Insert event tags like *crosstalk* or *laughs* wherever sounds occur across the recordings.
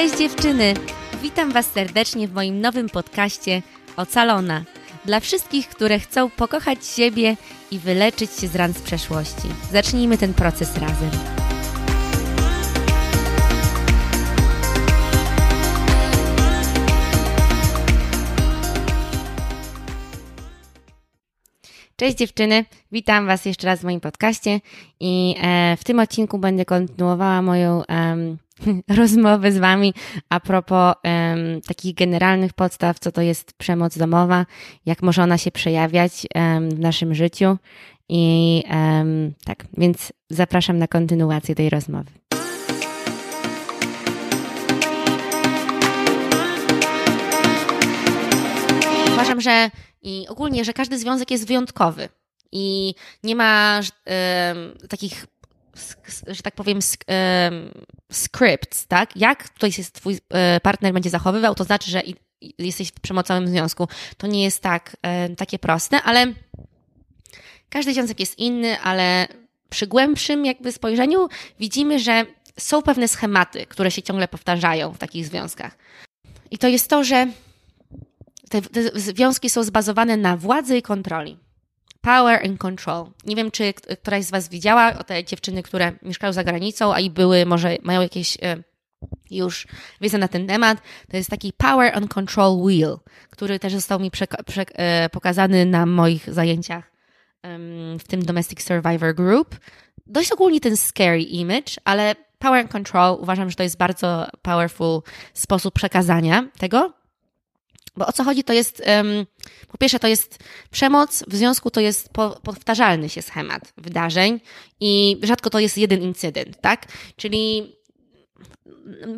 Cześć dziewczyny! Witam Was serdecznie w moim nowym podcaście Ocalona. Dla wszystkich, które chcą pokochać siebie i wyleczyć się z ran z przeszłości. Zacznijmy ten proces razem. Cześć dziewczyny, witam Was jeszcze raz w moim podcaście i e, w tym odcinku będę kontynuowała moją um, *laughs* rozmowę z Wami a propos um, takich generalnych podstaw, co to jest przemoc domowa, jak może ona się przejawiać um, w naszym życiu i tak, więc zapraszam na kontynuację tej rozmowy. Uważam, że i ogólnie, że każdy związek jest wyjątkowy i nie ma y, takich, że tak powiem, y, scripts, tak? Jak tutaj się twój y, partner będzie zachowywał, to znaczy, że jesteś w przemocowym związku. To nie jest tak, takie proste, ale każdy związek jest inny, ale przy głębszym jakby spojrzeniu widzimy, że są pewne schematy, które się ciągle powtarzają w takich związkach. I to jest to, że te, te związki są zbazowane na władzy i kontroli. Power and control. Nie wiem, czy któraś z Was widziała o te dziewczyny, które mieszkają za granicą, a i były, może mają jakieś e, już wiedzę na ten temat. To jest taki Power and Control Wheel, który też został mi e, pokazany na moich zajęciach w tym Domestic Survivor Group. Dość ogólnie ten scary image, ale Power and Control uważam, że to jest bardzo powerful sposób przekazania tego. Bo o co chodzi, to jest, um, po pierwsze, to jest przemoc, w związku to jest po, powtarzalny się schemat wydarzeń i rzadko to jest jeden incydent, tak? Czyli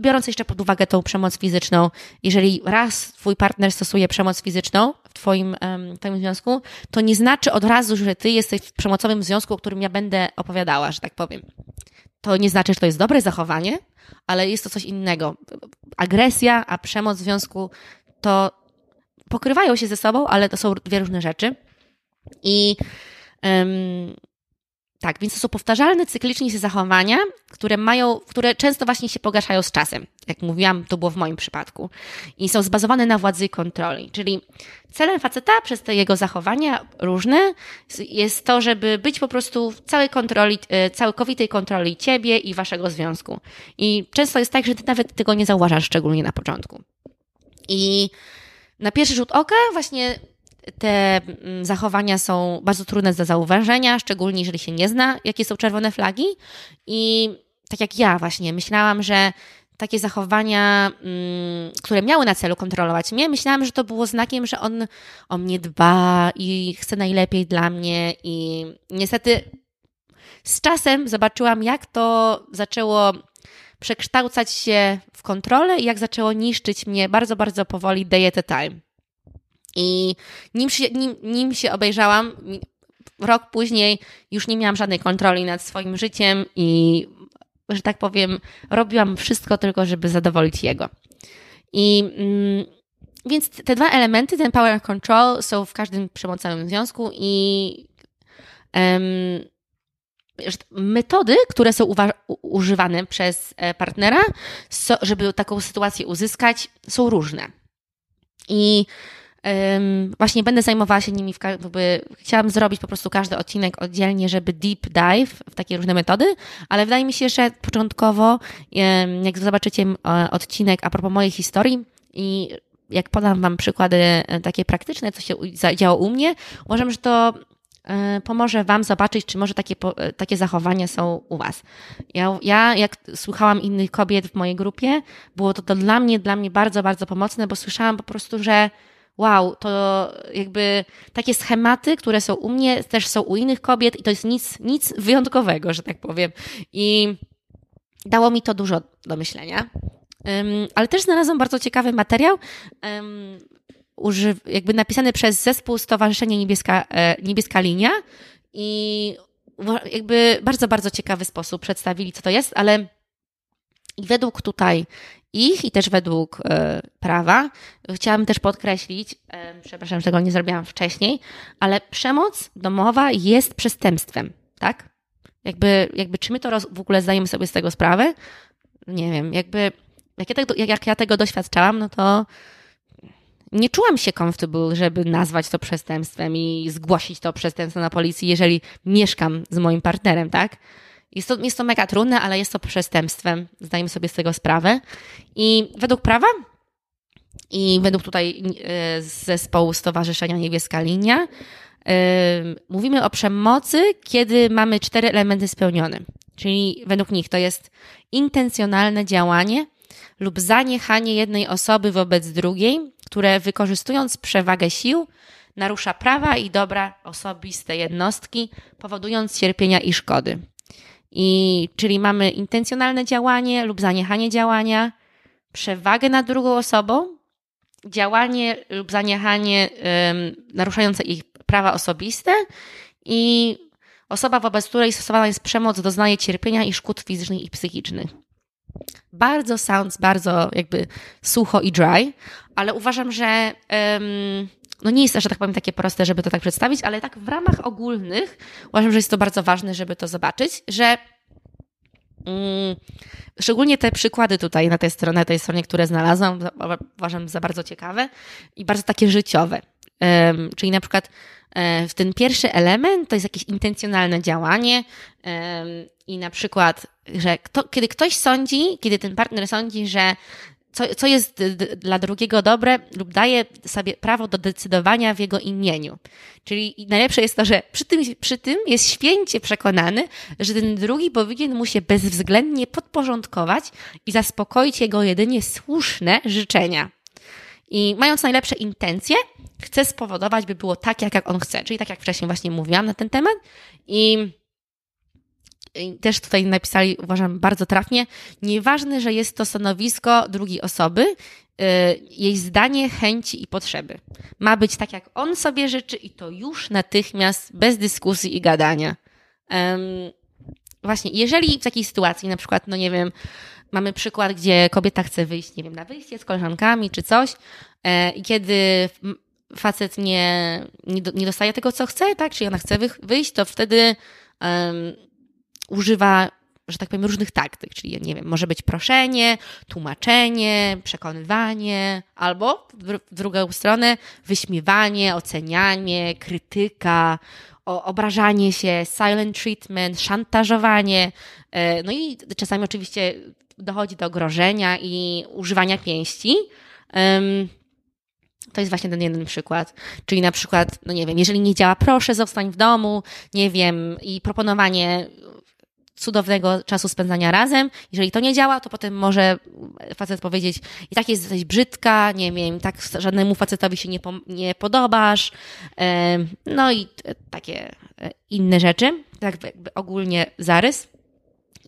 biorąc jeszcze pod uwagę tą przemoc fizyczną, jeżeli raz twój partner stosuje przemoc fizyczną w twoim, um, twoim związku, to nie znaczy od razu, że ty jesteś w przemocowym związku, o którym ja będę opowiadała, że tak powiem. To nie znaczy, że to jest dobre zachowanie, ale jest to coś innego. Agresja, a przemoc w związku to pokrywają się ze sobą, ale to są dwie różne rzeczy. I um, tak, więc to są powtarzalne, cyklicznie się zachowania, które mają, które często właśnie się pogarszają z czasem. Jak mówiłam, to było w moim przypadku. I są zbazowane na władzy i kontroli. Czyli celem faceta przez te jego zachowania różne jest to, żeby być po prostu w całej kontroli, e, całkowitej kontroli ciebie i waszego związku. I często jest tak, że ty nawet tego nie zauważasz, szczególnie na początku. I na pierwszy rzut oka właśnie te mm, zachowania są bardzo trudne do zauważenia, szczególnie jeżeli się nie zna, jakie są czerwone flagi. I tak jak ja właśnie myślałam, że takie zachowania, mm, które miały na celu kontrolować mnie, myślałam, że to było znakiem, że on o mnie dba i chce najlepiej dla mnie. I niestety z czasem zobaczyłam, jak to zaczęło przekształcać się w kontrolę i jak zaczęło niszczyć mnie bardzo, bardzo powoli day at a time. I nim się, nim, nim się obejrzałam, rok później już nie miałam żadnej kontroli nad swoim życiem i, że tak powiem, robiłam wszystko tylko, żeby zadowolić jego. I mm, więc te dwa elementy, ten power and control, są w każdym przemocowym związku i um, metody, które są używane przez e, partnera, so, żeby taką sytuację uzyskać, są różne. I um, właśnie będę zajmowała się nimi, w, jakby, chciałam zrobić po prostu każdy odcinek oddzielnie, żeby deep dive w takie różne metody, ale wydaje mi się, że początkowo, jak zobaczycie odcinek a propos mojej historii i jak podam Wam przykłady e, takie praktyczne, co się działo u mnie, uważam, że to pomoże Wam zobaczyć, czy może takie, e, takie zachowania są u Was. Ja, ja, jak słuchałam innych kobiet w mojej grupie, było to, to dla mnie, dla mnie bardzo, bardzo pomocne, bo słyszałam po prostu, że wow, to jakby takie schematy, które są u mnie, też są u innych kobiet i to jest nic, nic wyjątkowego, że tak powiem. I dało mi to dużo do myślenia. Um, ale też znalazłam bardzo ciekawy materiał um, jakby napisany przez zespół Stowarzyszenie Niebieska, e, Niebieska Linia i jakby bardzo, bardzo ciekawy sposób przedstawili, co to jest, ale i według tutaj ich i też według e, prawa chciałam też podkreślić, e, przepraszam, że tego nie zrobiłam wcześniej, ale przemoc domowa jest przestępstwem, tak? Jakby, jakby czy my to roz, w ogóle zdajemy sobie z tego sprawę? Nie wiem, jakby jak ja, tego, jak ja tego doświadczałam, no to nie czułam się comfortable, żeby nazwać to przestępstwem i zgłosić to przestępstwo na policji, jeżeli mieszkam z moim partnerem, tak? Jest to, jest to mega trudne, ale jest to przestępstwem. Zdajemy sobie z tego sprawę. I według prawa i według tutaj e, zespołu Stowarzyszenia Niebieska Linia yy, mówimy o przemocy, kiedy mamy cztery elementy spełnione. Czyli według nich to jest intencjonalne działanie lub zaniechanie jednej osoby wobec drugiej, które wykorzystując przewagę sił, narusza prawa i dobra osobiste jednostki, powodując cierpienia i szkody. I, czyli mamy intencjonalne działanie lub zaniechanie działania, przewagę nad drugą osobą, działanie lub zaniechanie um, naruszające ich prawa osobiste i osoba, wobec której stosowana jest przemoc, doznaje cierpienia i szkód fizycznych i psychicznych. Bardzo sounds bardzo jakby sucho i dry, ale uważam, że um, no nie jest to, że tak powiem, takie proste, żeby to tak przedstawić, ale tak w ramach ogólnych uważam, że jest to bardzo ważne, żeby to zobaczyć, że um, szczególnie te przykłady tutaj na tej stronie, na tej stronie, które znalazłam, uważam za bardzo ciekawe i bardzo takie życiowe. Czyli na przykład e, w ten pierwszy element to jest jakieś intencjonalne działanie i na przykład, że kto, kiedy ktoś sądzi, kiedy ten partner sądzi, że co, co jest dla drugiego dobre lub daje sobie prawo do decydowania w jego imieniu. Czyli najlepsze jest to, że przy tym, przy tym jest święcie przekonany, że ten drugi powinien mu się bezwzględnie podporządkować i zaspokoić jego jedynie słuszne życzenia. I mając najlepsze intencje, chce spowodować, by było tak, jak, jak on chce. Czyli tak jak wcześniej właśnie mówiłam na ten temat. I też tutaj napisali, uważam, bardzo trafnie, nieważne, że jest to stanowisko drugiej osoby, y, jej zdanie, chęci i potrzeby. Ma być tak, jak on sobie życzy i to już natychmiast, bez dyskusji i gadania. Um, właśnie, jeżeli w takiej sytuacji, na przykład, no nie wiem, mamy przykład, gdzie kobieta chce wyjść, nie wiem, na wyjście z koleżankami czy coś e, i kiedy facet nie, nie, nie dostaje tego, co chce, tak, czyli ona chce wyjść, to wtedy um, używa, że tak powiem, różnych taktyk, czyli nie wiem, może być proszenie, tłumaczenie, przekonywanie, albo w drugą stronę wyśmiewanie, ocenianie, krytyka, obrażanie się, silent treatment, szantażowanie. E, no i czasami oczywiście dochodzi do grożenia i używania pięści. To jest właśnie ten jeden przykład. Czyli na przykład, no nie wiem, jeżeli nie działa, proszę zostań w domu, nie wiem, i proponowanie cudownego czasu spędzania razem. Jeżeli to nie działa, to potem może facet powiedzieć, i tak jesteś brzydka, nie wiem, tak żadnemu facetowi się nie, po, nie podobasz. No i takie e, inne rzeczy, tak jakby ogólnie zarys.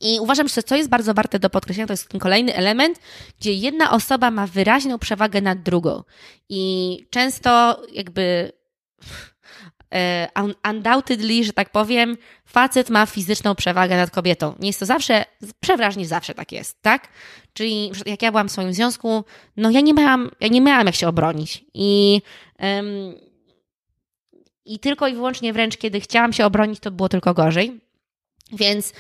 I uważam, że co jest bardzo warte do podkreślenia, to jest ten kolejny element, gdzie jedna osoba ma wyraźną przewagę nad drugą. I często jakby E, undoubtedly, że tak powiem, facet ma fizyczną przewagę nad kobietą. Nie jest to zawsze, przeważnie zawsze tak jest, tak? Czyli jak ja byłam w swoim związku, no ja nie miałam, ja nie miałam jak się obronić. I, um, i tylko i wyłącznie wręcz, kiedy chciałam się obronić, to było tylko gorzej. Więc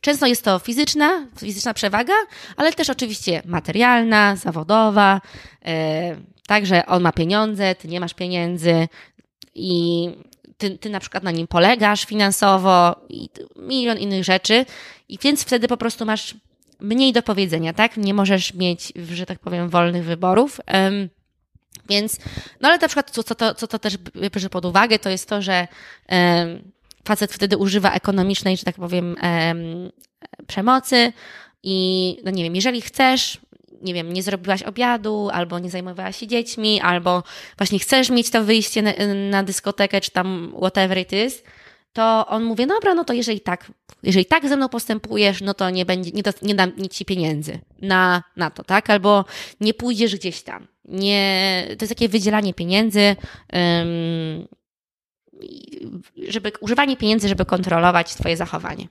często jest to fizyczna, fizyczna przewaga, ale też oczywiście materialna, zawodowa. E, Także on ma pieniądze, ty nie masz pieniędzy, i ty, ty na przykład na nim polegasz finansowo i milion innych rzeczy, i więc wtedy po prostu masz mniej do powiedzenia, tak? Nie możesz mieć, że tak powiem, wolnych wyborów. Um, więc, no ale na przykład, co, co, to, co to też bierze pod uwagę, to jest to, że um, facet wtedy używa ekonomicznej, że tak powiem, um, przemocy i, no nie wiem, jeżeli chcesz, nie wiem, nie zrobiłaś obiadu, albo nie zajmowałaś się dziećmi, albo właśnie chcesz mieć to wyjście na, na dyskotekę, czy tam whatever it is, to on mówi, dobra, no to jeżeli tak, jeżeli tak ze mną postępujesz, no to nie będzie, nie, nie dam nic ci pieniędzy na, na to, tak? Albo nie pójdziesz gdzieś tam. Nie, to jest takie wydzielanie pieniędzy, żeby, używanie pieniędzy, żeby kontrolować twoje zachowanie.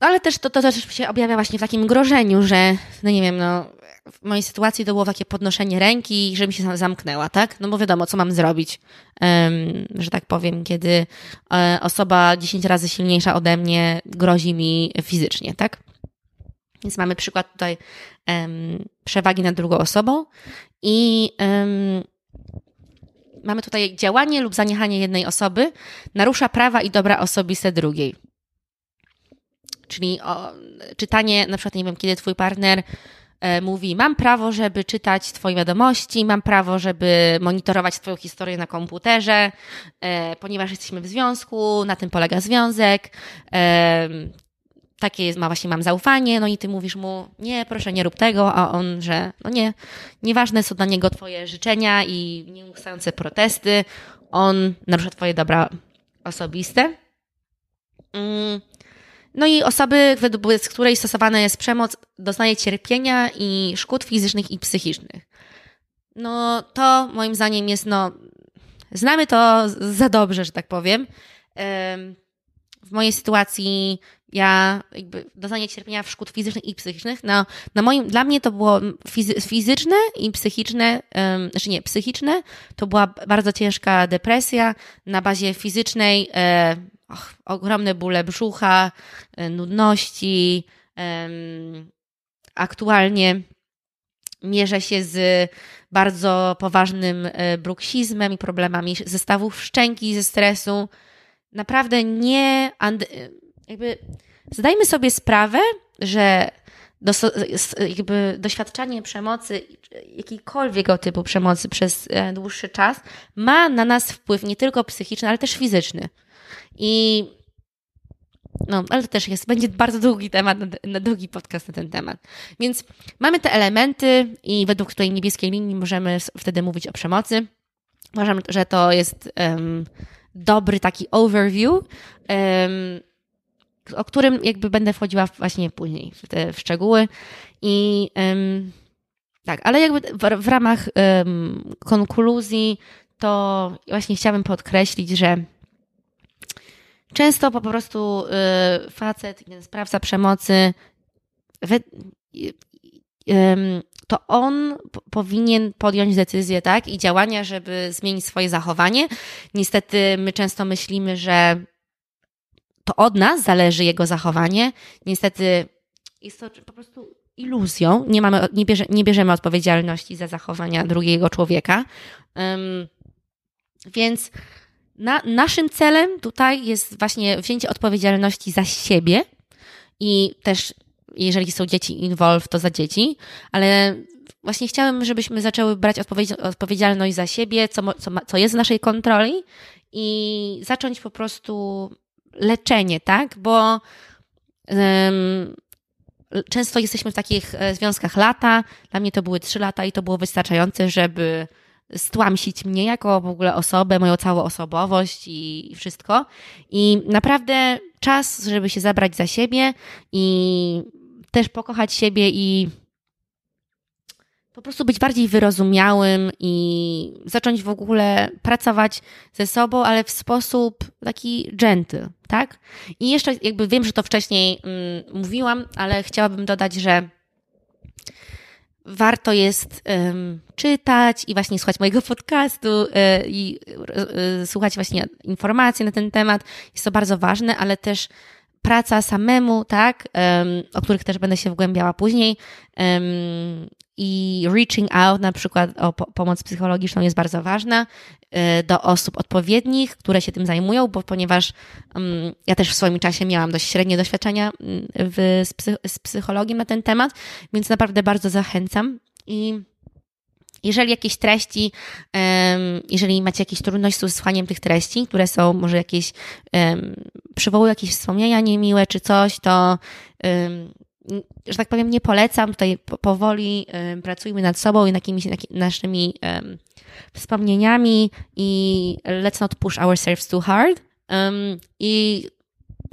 No ale też to, to też się objawia właśnie w takim grożeniu, że, no nie wiem, no w mojej sytuacji to było takie podnoszenie ręki, żeby mi się zamknęła, tak? No bo wiadomo, co mam zrobić, um, że tak powiem, kiedy e, osoba 10 razy silniejsza ode mnie grozi mi fizycznie, tak? Więc mamy przykład tutaj um, przewagi nad drugą osobą i um, mamy tutaj działanie lub zaniechanie jednej osoby narusza prawa i dobra osobiste drugiej. Czyli o, czytanie, na przykład, nie wiem, kiedy twój partner e, mówi: Mam prawo, żeby czytać Twoje wiadomości, mam prawo, żeby monitorować Twoją historię na komputerze, e, ponieważ jesteśmy w związku, na tym polega związek. E, takie jest, ma właśnie mam zaufanie, no i ty mówisz mu, nie, proszę, nie rób tego, a on, że no nie, nieważne są dla niego twoje życzenia i nieustające protesty, on narusza twoje dobra osobiste. Mm. No i osoby, według której stosowana jest przemoc, doznaje cierpienia i szkód fizycznych i psychicznych. No to moim zdaniem jest, no, znamy to za dobrze, że tak powiem. W mojej sytuacji ja jakby doznanie cierpienia w szkód fizycznych i psychicznych, no, na moim, dla mnie to było fizy, fizyczne i psychiczne, um, znaczy nie, psychiczne, to była bardzo ciężka depresja na bazie fizycznej, e, och, ogromne bóle brzucha, e, nudności, aktualnie mierzę się z bardzo poważnym e, bruksizmem i problemami zestawów szczęki, ze stresu. Naprawdę nie, jakby zdajmy sobie sprawę, że jakby doświadczanie przemocy, jakiejkolwiek typu przemocy przez e, dłuższy czas ma na nas wpływ nie tylko psychiczny, ale też fizyczny. I no, ale to też jest, będzie bardzo długi temat, na, długi podcast na ten temat. Więc mamy te elementy i według tej niebieskiej linii możemy wtedy mówić o przemocy. Uważam, że to jest um, dobry taki overview. Um, o którym jakby będę wchodziła właśnie później w te w szczegóły. I um, tak, ale jakby w, w ramach konkluzji to właśnie chciałabym podkreślić, że często po prostu y, facet, sprawca przemocy, y, y, to on powinien podjąć decyzję, tak, i działania, żeby zmienić swoje zachowanie. Niestety my często myślimy, że to od nas zależy jego zachowanie. Niestety jest to po prostu iluzją. Nie, mamy, nie, bierze, nie bierzemy odpowiedzialności za zachowania drugiego człowieka. Um, więc na, naszym celem tutaj jest właśnie wzięcie odpowiedzialności za siebie i też, jeżeli są dzieci involved, to za dzieci, ale właśnie chciałem, żebyśmy zaczęły brać odpowiedzialność za siebie, co, co, co jest w naszej kontroli i zacząć po prostu leczenie, tak? Bo um, często jesteśmy w takich e, związkach lata. Dla mnie to były trzy lata i to było wystarczające, żeby stłamsić mnie jako w ogóle osobę, moją całą osobowość i, wszystko. I naprawdę czas, żeby się zabrać za siebie i też pokochać siebie i po prostu być bardziej wyrozumiałym i zacząć w ogóle pracować ze sobą, ale w sposób taki gentle, tak? I jeszcze jakby wiem, że to wcześniej mm, mówiłam, ale chciałabym dodać, że warto jest um, czytać i właśnie słuchać mojego *laughs* podcastu y, i y, y, słuchać właśnie informacji na ten temat. Jest to bardzo ważne, ale też praca samemu, tak, um, o których też będę się wgłębiała później, um, i reaching out, na przykład o pomoc psychologiczną, jest bardzo ważna y, do osób odpowiednich, które się tym zajmują, bo ponieważ um, ja też w swoim czasie miałam dość średnie doświadczenia mm, w, z, psych z psychologii na ten temat, więc naprawdę bardzo zachęcam i jeżeli jakieś treści, jeżeli macie jakieś trudności z słuchaniem tych treści, które są może jakieś, przywołują jakieś wspomnienia niemiłe czy coś, to że tak powiem, nie polecam. Tutaj powoli pracujmy nad sobą i jakimiś naszymi wspomnieniami i let's not push ourselves too hard. I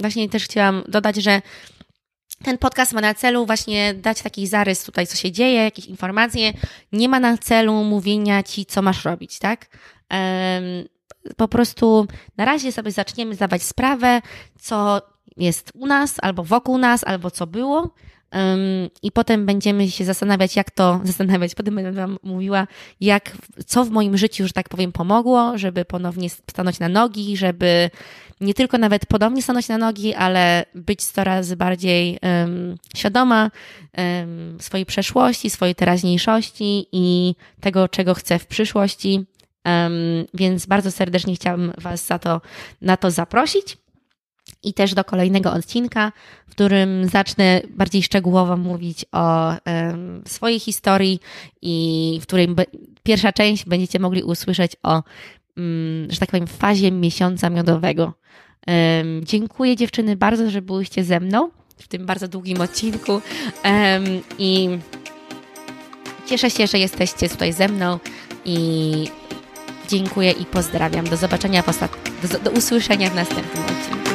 właśnie też chciałam dodać, że ten podcast ma na celu właśnie dać taki zarys tutaj, co się dzieje, jakieś informacje. Nie ma na celu mówienia ci, co masz robić, tak? Po prostu na razie sobie zaczniemy zdawać sprawę, co jest u nas, albo wokół nas, albo co było. I potem będziemy się zastanawiać, jak to *laughs* zastanawiać. Potem będę Wam mówiła, jak, co w moim życiu, że tak powiem, pomogło, żeby ponownie stanąć na nogi, żeby nie tylko nawet podobnie stanąć na nogi, ale być coraz bardziej um, świadoma um, swojej przeszłości, swojej teraźniejszości i tego, czego chcę w przyszłości. Um, więc bardzo serdecznie chciałam Was za to, na to zaprosić. I też do kolejnego odcinka, w którym zacznę bardziej szczegółowo mówić o swojej historii i w której pierwsza część będziecie mogli usłyszeć o, że tak powiem, fazie miesiąca miodowego. Dziękuję dziewczyny bardzo, że byłyście ze mną w tym bardzo długim odcinku i cieszę się, że jesteście tutaj ze mną i dziękuję i pozdrawiam. Do zobaczenia, do usłyszenia w następnym odcinku.